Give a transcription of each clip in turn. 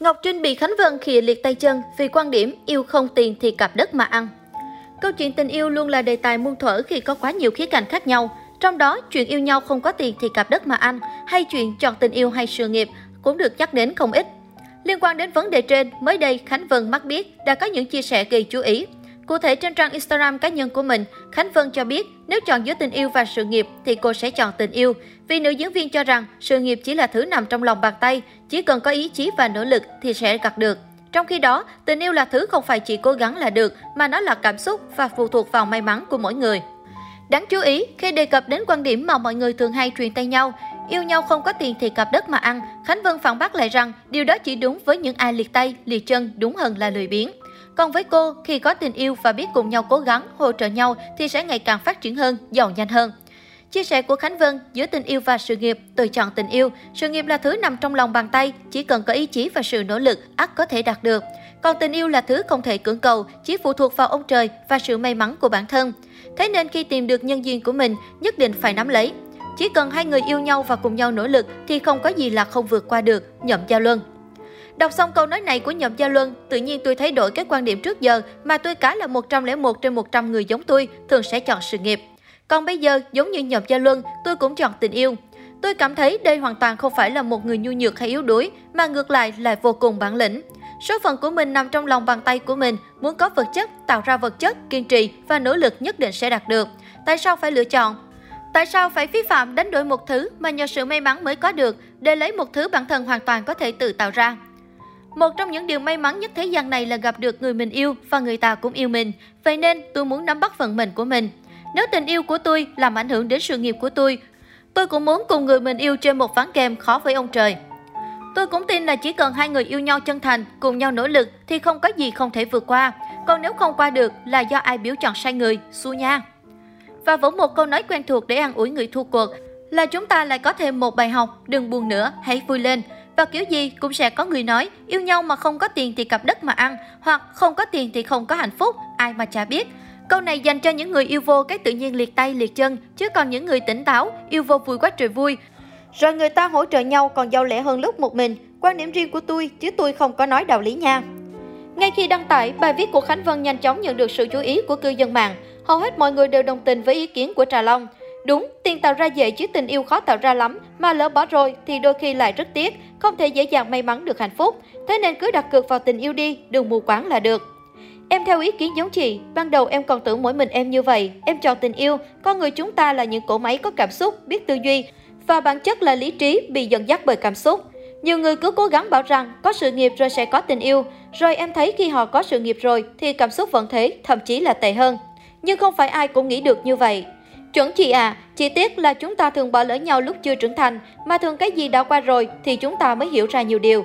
Ngọc Trinh bị Khánh Vân khịa liệt tay chân vì quan điểm yêu không tiền thì cặp đất mà ăn. Câu chuyện tình yêu luôn là đề tài muôn thuở khi có quá nhiều khía cạnh khác nhau. Trong đó, chuyện yêu nhau không có tiền thì cặp đất mà ăn, hay chuyện chọn tình yêu hay sự nghiệp cũng được nhắc đến không ít. Liên quan đến vấn đề trên, mới đây Khánh Vân mắc biết đã có những chia sẻ gây chú ý. Cụ thể trên trang Instagram cá nhân của mình, Khánh Vân cho biết nếu chọn giữa tình yêu và sự nghiệp thì cô sẽ chọn tình yêu. Vì nữ diễn viên cho rằng sự nghiệp chỉ là thứ nằm trong lòng bàn tay, chỉ cần có ý chí và nỗ lực thì sẽ gặt được. Trong khi đó, tình yêu là thứ không phải chỉ cố gắng là được, mà nó là cảm xúc và phụ thuộc vào may mắn của mỗi người. Đáng chú ý, khi đề cập đến quan điểm mà mọi người thường hay truyền tay nhau, yêu nhau không có tiền thì cặp đất mà ăn, Khánh Vân phản bác lại rằng điều đó chỉ đúng với những ai liệt tay, liệt chân, đúng hơn là lười biếng. Còn với cô, khi có tình yêu và biết cùng nhau cố gắng, hỗ trợ nhau thì sẽ ngày càng phát triển hơn, giàu nhanh hơn. Chia sẻ của Khánh Vân, giữa tình yêu và sự nghiệp, tôi chọn tình yêu. Sự nghiệp là thứ nằm trong lòng bàn tay, chỉ cần có ý chí và sự nỗ lực, ắt có thể đạt được. Còn tình yêu là thứ không thể cưỡng cầu, chỉ phụ thuộc vào ông trời và sự may mắn của bản thân. Thế nên khi tìm được nhân duyên của mình, nhất định phải nắm lấy. Chỉ cần hai người yêu nhau và cùng nhau nỗ lực thì không có gì là không vượt qua được, nhậm giao Luân. Đọc xong câu nói này của Nhậm Gia Luân, tự nhiên tôi thay đổi cái quan điểm trước giờ mà tôi cá là 101 trên 100 người giống tôi thường sẽ chọn sự nghiệp. Còn bây giờ, giống như Nhậm Gia Luân, tôi cũng chọn tình yêu. Tôi cảm thấy đây hoàn toàn không phải là một người nhu nhược hay yếu đuối, mà ngược lại là vô cùng bản lĩnh. Số phận của mình nằm trong lòng bàn tay của mình, muốn có vật chất, tạo ra vật chất, kiên trì và nỗ lực nhất định sẽ đạt được. Tại sao phải lựa chọn? Tại sao phải phí phạm đánh đổi một thứ mà nhờ sự may mắn mới có được để lấy một thứ bản thân hoàn toàn có thể tự tạo ra? Một trong những điều may mắn nhất thế gian này là gặp được người mình yêu và người ta cũng yêu mình. Vậy nên tôi muốn nắm bắt vận mệnh của mình. Nếu tình yêu của tôi làm ảnh hưởng đến sự nghiệp của tôi, tôi cũng muốn cùng người mình yêu trên một ván kèm khó với ông trời. Tôi cũng tin là chỉ cần hai người yêu nhau chân thành, cùng nhau nỗ lực thì không có gì không thể vượt qua. Còn nếu không qua được là do ai biểu chọn sai người, xu nha. Và vẫn một câu nói quen thuộc để ăn ủi người thua cuộc là chúng ta lại có thêm một bài học, đừng buồn nữa, hãy vui lên. Và kiểu gì cũng sẽ có người nói, yêu nhau mà không có tiền thì cặp đất mà ăn, hoặc không có tiền thì không có hạnh phúc, ai mà chả biết. Câu này dành cho những người yêu vô cái tự nhiên liệt tay liệt chân, chứ còn những người tỉnh táo, yêu vô vui quá trời vui. Rồi người ta hỗ trợ nhau còn giàu lẻ hơn lúc một mình. Quan điểm riêng của tôi, chứ tôi không có nói đạo lý nha. Ngay khi đăng tải, bài viết của Khánh Vân nhanh chóng nhận được sự chú ý của cư dân mạng. Hầu hết mọi người đều đồng tình với ý kiến của Trà Long. Đúng, tiền tạo ra dễ chứ tình yêu khó tạo ra lắm, mà lỡ bỏ rồi thì đôi khi lại rất tiếc, không thể dễ dàng may mắn được hạnh phúc. Thế nên cứ đặt cược vào tình yêu đi, đừng mù quáng là được. Em theo ý kiến giống chị, ban đầu em còn tưởng mỗi mình em như vậy, em chọn tình yêu, con người chúng ta là những cỗ máy có cảm xúc, biết tư duy, và bản chất là lý trí bị dẫn dắt bởi cảm xúc. Nhiều người cứ cố gắng bảo rằng có sự nghiệp rồi sẽ có tình yêu, rồi em thấy khi họ có sự nghiệp rồi thì cảm xúc vẫn thế, thậm chí là tệ hơn. Nhưng không phải ai cũng nghĩ được như vậy. Chuẩn chị à, chỉ tiếc là chúng ta thường bỏ lỡ nhau lúc chưa trưởng thành, mà thường cái gì đã qua rồi thì chúng ta mới hiểu ra nhiều điều.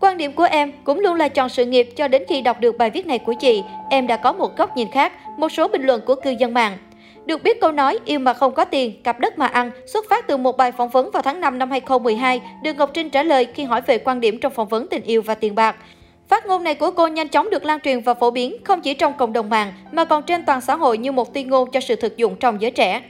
Quan điểm của em cũng luôn là chọn sự nghiệp cho đến khi đọc được bài viết này của chị, em đã có một góc nhìn khác, một số bình luận của cư dân mạng. Được biết câu nói yêu mà không có tiền, cặp đất mà ăn xuất phát từ một bài phỏng vấn vào tháng 5 năm 2012 được Ngọc Trinh trả lời khi hỏi về quan điểm trong phỏng vấn tình yêu và tiền bạc. Phát ngôn này của cô nhanh chóng được lan truyền và phổ biến không chỉ trong cộng đồng mạng, mà còn trên toàn xã hội như một tuyên ngôn cho sự thực dụng trong giới trẻ.